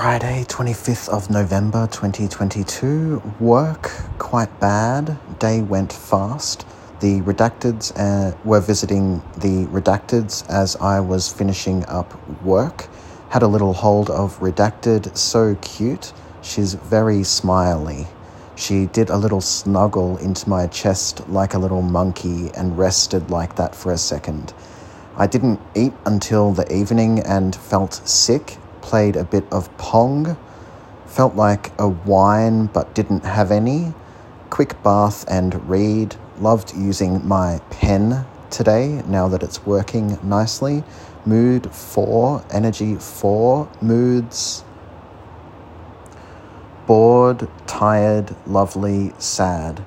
Friday, 25th of November 2022. Work quite bad. Day went fast. The Redacteds uh, were visiting the Redacteds as I was finishing up work. Had a little hold of Redacted, so cute. She's very smiley. She did a little snuggle into my chest like a little monkey and rested like that for a second. I didn't eat until the evening and felt sick played a bit of Pong, felt like a wine but didn't have any, quick bath and read, loved using my pen today now that it's working nicely. Mood 4, energy 4, moods bored, tired, lovely, sad.